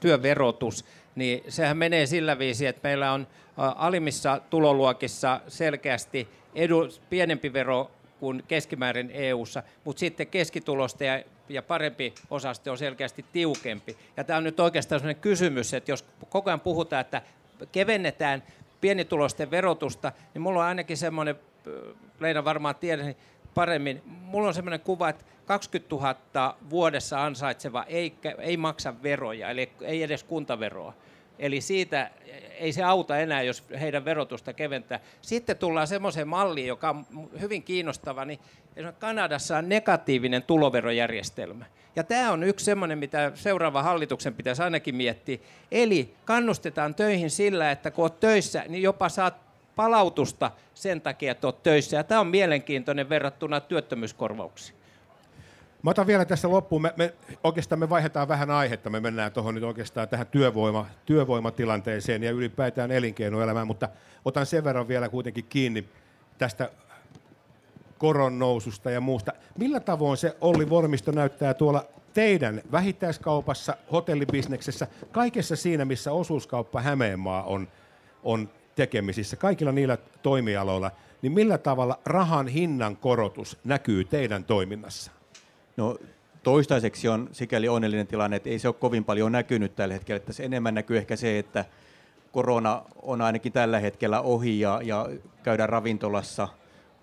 työverotus, niin sehän menee sillä viisi, että meillä on alimmissa tuloluokissa selkeästi edu, pienempi vero kuin keskimäärin EU-ssa, mutta sitten keskitulosta ja, ja parempi osaste on selkeästi tiukempi. Ja tämä on nyt oikeastaan sellainen kysymys, että jos koko ajan puhutaan, että kevennetään pienitulosten verotusta, niin mulla on ainakin semmoinen, Leina varmaan tiedän paremmin, mulla on semmoinen kuva, että 20 000 vuodessa ansaitseva ei, ei maksa veroja, eli ei edes kuntaveroa. Eli siitä ei se auta enää, jos heidän verotusta keventää. Sitten tullaan semmoiseen malliin, joka on hyvin kiinnostava, niin Kanadassa on negatiivinen tuloverojärjestelmä. Ja tämä on yksi semmoinen, mitä seuraava hallituksen pitäisi ainakin miettiä. Eli kannustetaan töihin sillä, että kun olet töissä, niin jopa saat palautusta sen takia, että olet töissä. Ja tämä on mielenkiintoinen verrattuna työttömyyskorvauksiin. Mä otan vielä tässä loppuun, me, me, oikeastaan me vaihdetaan vähän aihetta, me mennään tuohon nyt oikeastaan tähän työvoima, työvoimatilanteeseen ja ylipäätään elinkeinoelämään, mutta otan sen verran vielä kuitenkin kiinni tästä koron noususta ja muusta. Millä tavoin se Olli Vormisto näyttää tuolla teidän vähittäiskaupassa, hotellibisneksessä, kaikessa siinä, missä osuuskauppa Hämeenmaa on, on tekemisissä, kaikilla niillä toimialoilla, niin millä tavalla rahan hinnan korotus näkyy teidän toiminnassa? No toistaiseksi on sikäli onnellinen tilanne, että ei se ole kovin paljon näkynyt tällä hetkellä. Että se enemmän näkyy ehkä se, että korona on ainakin tällä hetkellä ohi ja, ja käydään ravintolassa.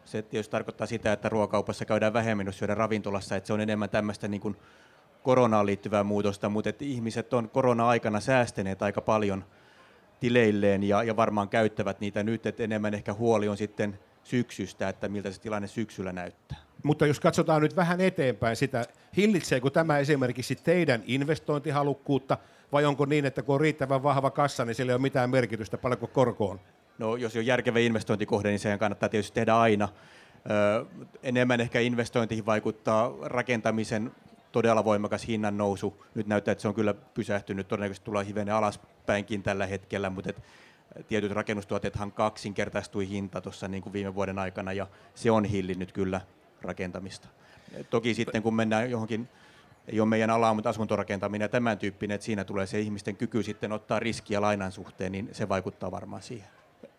Se tietysti tarkoittaa sitä, että ruokaupassa käydään vähemmän, jos syödään ravintolassa, että se on enemmän tämmöistä niin kuin koronaan liittyvää muutosta, mutta että ihmiset on korona-aikana säästäneet aika paljon tileilleen ja, ja varmaan käyttävät niitä nyt, että enemmän ehkä huoli on sitten syksystä, että miltä se tilanne syksyllä näyttää. Mutta jos katsotaan nyt vähän eteenpäin sitä, hillitseekö tämä esimerkiksi teidän investointihalukkuutta, vai onko niin, että kun on riittävän vahva kassa, niin sillä ei ole mitään merkitystä, paljonko korkoon? No jos on järkevä investointikohde, niin sehän kannattaa tietysti tehdä aina. Ö, enemmän ehkä investointiin vaikuttaa rakentamisen todella voimakas hinnan nousu. Nyt näyttää, että se on kyllä pysähtynyt, todennäköisesti tulee hivenen alaspäinkin tällä hetkellä, mutta et tietyt rakennustuotteethan kaksinkertaistui hinta tuossa niin kuin viime vuoden aikana, ja se on hillinnyt kyllä rakentamista. Toki sitten kun mennään johonkin, ei ole meidän ala, mutta asuntorakentaminen ja tämän tyyppinen, että siinä tulee se ihmisten kyky sitten ottaa riskiä lainan suhteen, niin se vaikuttaa varmaan siihen.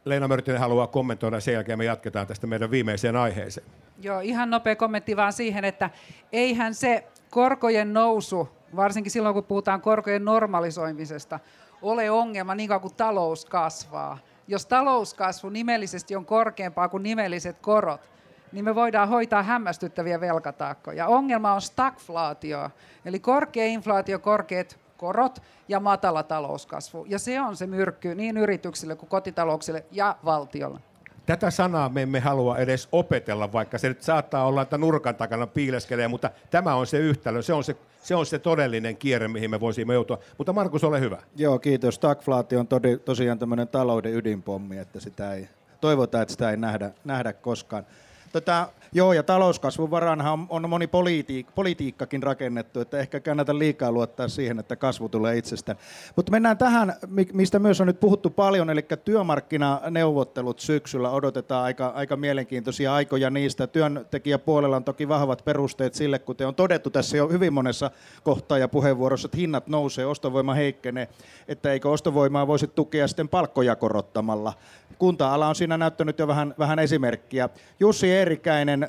Leena Mörtinen haluaa kommentoida, sen jälkeen me jatketaan tästä meidän viimeiseen aiheeseen. Joo, ihan nopea kommentti vaan siihen, että eihän se korkojen nousu, varsinkin silloin kun puhutaan korkojen normalisoimisesta, ole ongelma niin kauan kuin talous kasvaa. Jos talouskasvu nimellisesti on korkeampaa kuin nimelliset korot, niin me voidaan hoitaa hämmästyttäviä velkataakkoja. Ongelma on stagflaatio, eli korkea inflaatio, korkeat korot ja matala talouskasvu. Ja se on se myrkky niin yrityksille kuin kotitalouksille ja valtiolle. Tätä sanaa me emme halua edes opetella, vaikka se nyt saattaa olla, että nurkan takana piileskelee, mutta tämä on se yhtälö, se on se, se, on se todellinen kierre, mihin me voisimme joutua. Mutta Markus, ole hyvä. Joo, kiitos. Stagflaatio on todi, tosiaan tämmöinen talouden ydinpommi, että sitä ei, toivotaan, että sitä ei nähdä, nähdä koskaan. Tota, joo, ja talouskasvun varanhan on, on moni politiik- politiikkakin rakennettu, että ehkä kannata liikaa luottaa siihen, että kasvu tulee itsestään. Mutta mennään tähän, mistä myös on nyt puhuttu paljon, eli työmarkkinaneuvottelut syksyllä odotetaan aika, aika mielenkiintoisia aikoja niistä. Työntekijäpuolella on toki vahvat perusteet sille, kuten on todettu tässä jo hyvin monessa kohtaa ja puheenvuorossa, että hinnat nousee, ostovoima heikkenee, että eikö ostovoimaa voisi tukea sitten palkkoja korottamalla. Kunta-ala on siinä näyttänyt jo vähän, vähän esimerkkiä. Jussi Eerikäinen,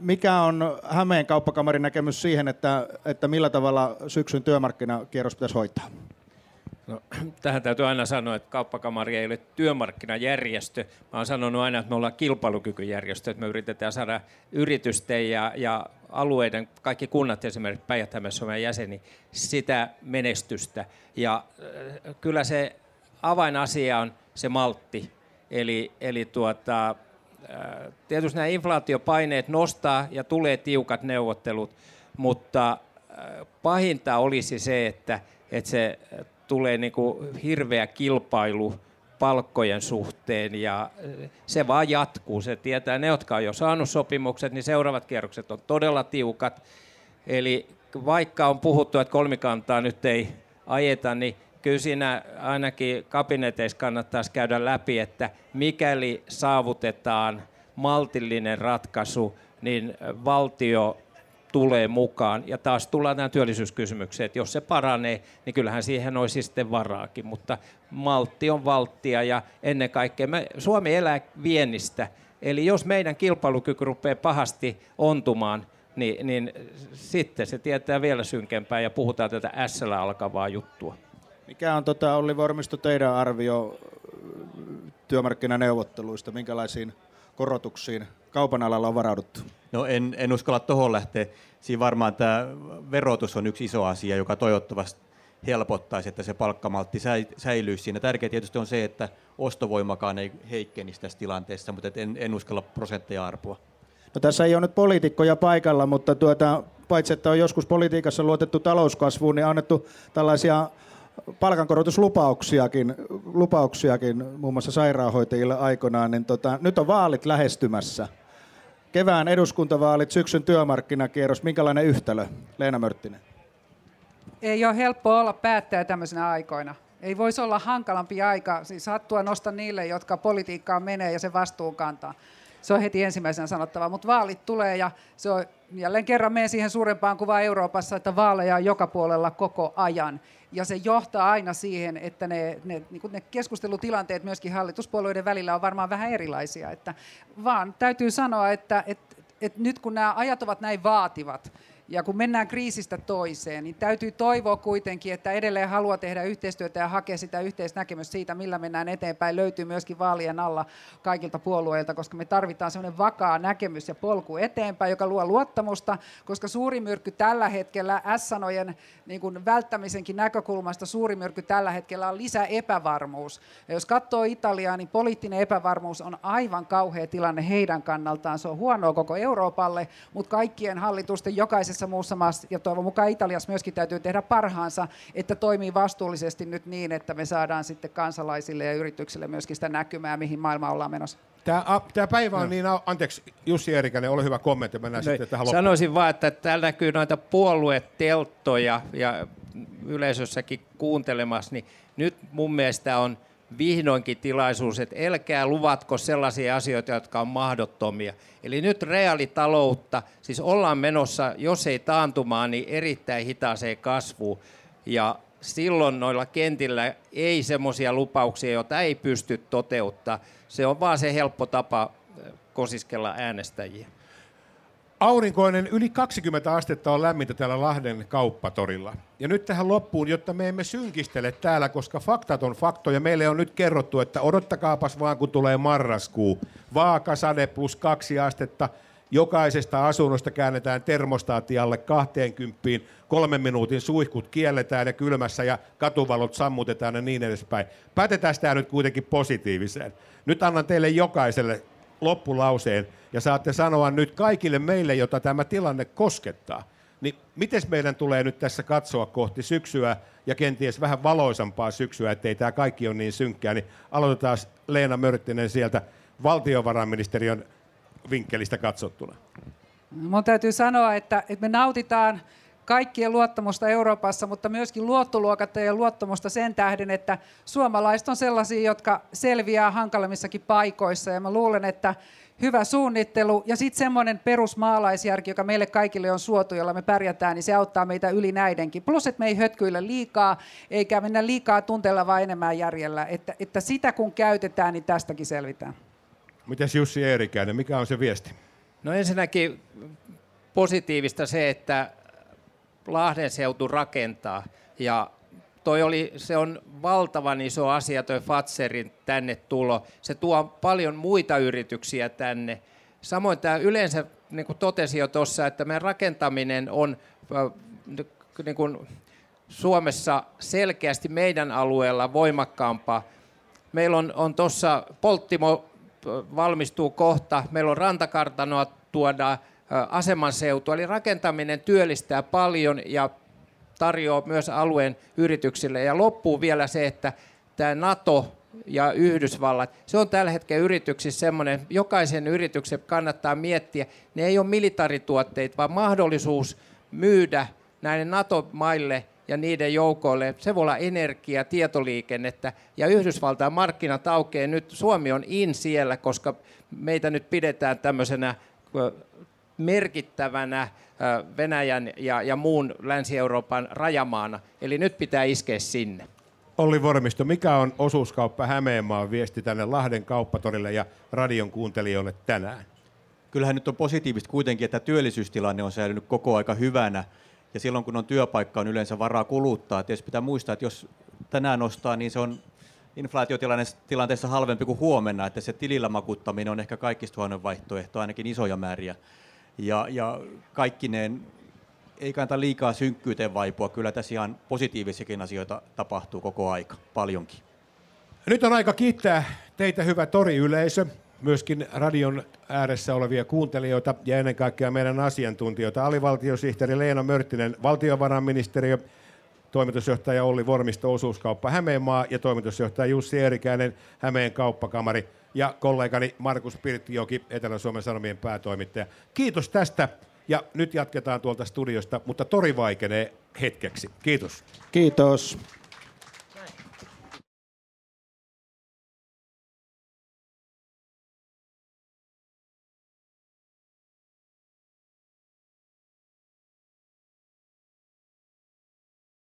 mikä on Hämeen kauppakamarin näkemys siihen, että, että millä tavalla syksyn työmarkkinakierros pitäisi hoitaa? No, tähän täytyy aina sanoa, että kauppakamari ei ole työmarkkinajärjestö. Mä oon sanonut aina, että me ollaan kilpailukykyjärjestö, että me yritetään saada yritysten ja, ja alueiden, kaikki kunnat esimerkiksi päijät on jäseni, sitä menestystä. Ja äh, kyllä se avainasia on se maltti. Eli, eli tuota, tietysti nämä inflaatiopaineet nostaa ja tulee tiukat neuvottelut, mutta pahinta olisi se, että, että se tulee niin kuin hirveä kilpailu palkkojen suhteen ja se vaan jatkuu. Se tietää ne, jotka on jo saanut sopimukset, niin seuraavat kierrokset on todella tiukat. Eli vaikka on puhuttu, että kolmikantaa nyt ei ajeta, niin kyllä siinä ainakin kabineteissa kannattaisi käydä läpi, että mikäli saavutetaan maltillinen ratkaisu, niin valtio tulee mukaan. Ja taas tullaan tähän työllisyyskysymykseen, että jos se paranee, niin kyllähän siihen olisi sitten varaakin. Mutta maltti on valttia ja ennen kaikkea me, Suomi elää viennistä. Eli jos meidän kilpailukyky rupeaa pahasti ontumaan, niin, niin sitten se tietää vielä synkempää ja puhutaan tätä s alkavaa juttua. Mikä on tota, Olli Vormisto teidän arvio työmarkkinaneuvotteluista? Minkälaisiin korotuksiin kaupan alalla on varauduttu? No en, en uskalla tuohon lähteä. Siinä varmaan tämä verotus on yksi iso asia, joka toivottavasti helpottaisi, että se palkkamaltti säilyisi siinä. Tärkeää tietysti on se, että ostovoimakaan ei heikkenisi tässä tilanteessa, mutta en, en uskalla prosentteja arpoa. No tässä ei ole nyt poliitikkoja paikalla, mutta tuota, paitsi että on joskus politiikassa luotettu talouskasvuun, niin on annettu tällaisia palkankorotluslupauksiakin lupauksiakin, muun muassa sairaanhoitajille aikoinaan, niin tota, nyt on vaalit lähestymässä. Kevään eduskuntavaalit, syksyn työmarkkinakierros, minkälainen yhtälö, Leena Mörttinen? Ei ole helppo olla päättäjä tämmöisenä aikoina. Ei voisi olla hankalampi aika, siis hattua nosta niille, jotka politiikkaan menee ja se vastuun kantaa. Se on heti ensimmäisenä sanottava, mutta vaalit tulee ja se on jälleen kerran menee siihen suurempaan kuvaan Euroopassa, että vaaleja on joka puolella koko ajan. Ja se johtaa aina siihen, että ne, ne, niin ne keskustelutilanteet myöskin hallituspuolueiden välillä on varmaan vähän erilaisia. Että vaan täytyy sanoa, että, että, että nyt kun nämä ajat ovat näin vaativat, ja kun mennään kriisistä toiseen, niin täytyy toivoa kuitenkin, että edelleen haluaa tehdä yhteistyötä ja hakea sitä yhteisnäkemystä siitä, millä mennään eteenpäin, löytyy myöskin vaalien alla kaikilta puolueilta, koska me tarvitaan sellainen vakaa näkemys ja polku eteenpäin, joka luo luottamusta, koska suuri myrkky tällä hetkellä, S-sanojen niin kuin välttämisenkin näkökulmasta, suuri myrkky tällä hetkellä on lisää epävarmuus. Ja jos katsoo Italiaa, niin poliittinen epävarmuus on aivan kauhea tilanne heidän kannaltaan. Se on huonoa koko Euroopalle, mutta kaikkien hallitusten jokaisessa jokaisessa muussa maassa, ja toivon mukaan Italiassa myöskin täytyy tehdä parhaansa, että toimii vastuullisesti nyt niin, että me saadaan sitten kansalaisille ja yrityksille myöskin sitä näkymää, mihin maailma ollaan menossa. Tämä, tämä päivä on no. niin, anteeksi Jussi Eerikäinen, ole hyvä kommentti, mennään no, sitten tähän loppuun. Sanoisin vaan, että täällä näkyy noita puoluetelttoja ja yleisössäkin kuuntelemassa, niin nyt mun mielestä on vihdoinkin tilaisuus, että älkää luvatko sellaisia asioita, jotka on mahdottomia. Eli nyt reaalitaloutta, siis ollaan menossa, jos ei taantumaan, niin erittäin hitaaseen kasvuun. Ja silloin noilla kentillä ei semmoisia lupauksia, joita ei pysty toteuttaa. Se on vaan se helppo tapa kosiskella äänestäjiä. Aurinkoinen yli 20 astetta on lämmintä täällä Lahden kauppatorilla. Ja nyt tähän loppuun, jotta me emme synkistele täällä, koska faktat on faktoja. Meille on nyt kerrottu, että odottakaapas vaan kun tulee marraskuu. Vaakasade plus kaksi astetta. Jokaisesta asunnosta käännetään termostaatti alle 20, kolmen minuutin suihkut kielletään ja kylmässä ja katuvalot sammutetaan ja niin edespäin. Päätetään tämä nyt kuitenkin positiiviseen. Nyt annan teille jokaiselle loppulauseen ja saatte sanoa nyt kaikille meille, jota tämä tilanne koskettaa, niin miten meidän tulee nyt tässä katsoa kohti syksyä ja kenties vähän valoisampaa syksyä, ettei tämä kaikki ole niin synkkää, niin aloitetaan Leena Mörttinen sieltä valtiovarainministeriön vinkkelistä katsottuna. Mun täytyy sanoa, että, että me nautitaan kaikkien luottamusta Euroopassa, mutta myöskin luottoluokattajien luottamusta sen tähden, että suomalaiset on sellaisia, jotka selviää hankalammissakin paikoissa. Ja mä luulen, että hyvä suunnittelu ja sitten semmoinen perusmaalaisjärki, joka meille kaikille on suotu, jolla me pärjätään, niin se auttaa meitä yli näidenkin. Plus, että me ei hötkyillä liikaa, eikä mennä liikaa tunteella, vaan enemmän järjellä. Että, että sitä kun käytetään, niin tästäkin selvitään. Mitäs Jussi Eerikäinen, mikä on se viesti? No ensinnäkin positiivista se, että Lahden seutu rakentaa ja toi oli, se on valtavan iso asia toi Fatserin tänne tulo. Se tuo paljon muita yrityksiä tänne. Samoin tämä yleensä, niin kuin totesin jo tuossa, että meidän rakentaminen on niin kuin Suomessa selkeästi meidän alueella voimakkaampaa. Meillä on, on tuossa Polttimo valmistuu kohta, meillä on rantakartanoa tuodaan, asemanseutu. Eli rakentaminen työllistää paljon ja tarjoaa myös alueen yrityksille. Ja loppuu vielä se, että tämä NATO ja Yhdysvallat, se on tällä hetkellä yrityksissä semmoinen, jokaisen yrityksen kannattaa miettiä, ne ei ole militarituotteita, vaan mahdollisuus myydä näille NATO-maille ja niiden joukoille. Se voi olla energia, tietoliikennettä ja Yhdysvaltain markkinat aukeaa nyt. Suomi on in siellä, koska meitä nyt pidetään tämmöisenä merkittävänä Venäjän ja, ja muun Länsi-Euroopan rajamaana. Eli nyt pitää iskeä sinne. Olli Vormisto, mikä on osuuskauppa Hämeenmaan viesti tänne Lahden kauppatorille ja radion kuuntelijoille tänään? Kyllähän nyt on positiivista kuitenkin, että työllisyystilanne on säilynyt koko aika hyvänä. Ja silloin kun on työpaikka, on yleensä varaa kuluttaa. Tietysti pitää muistaa, että jos tänään nostaa, niin se on inflaatiotilanteessa halvempi kuin huomenna, että se tilillä makuttaminen on ehkä kaikista huonoin vaihtoehto, ainakin isoja määriä. Ja, ja kaikkineen ei kannata liikaa synkkyyteen vaipua, kyllä tässä ihan positiivisiakin asioita tapahtuu koko aika, paljonkin. Nyt on aika kiittää teitä hyvä toriyleisö, myöskin radion ääressä olevia kuuntelijoita ja ennen kaikkea meidän asiantuntijoita. Alivaltiosihteeri Leena Mörttinen, valtiovarainministeriö, toimitusjohtaja Olli Vormisto, osuuskauppa Hämeenmaa ja toimitusjohtaja Jussi Erikäinen, Hämeen kauppakamari ja kollegani Markus Pirttijoki, Etelä-Suomen Sanomien päätoimittaja. Kiitos tästä ja nyt jatketaan tuolta studiosta, mutta tori vaikenee hetkeksi. Kiitos. Kiitos.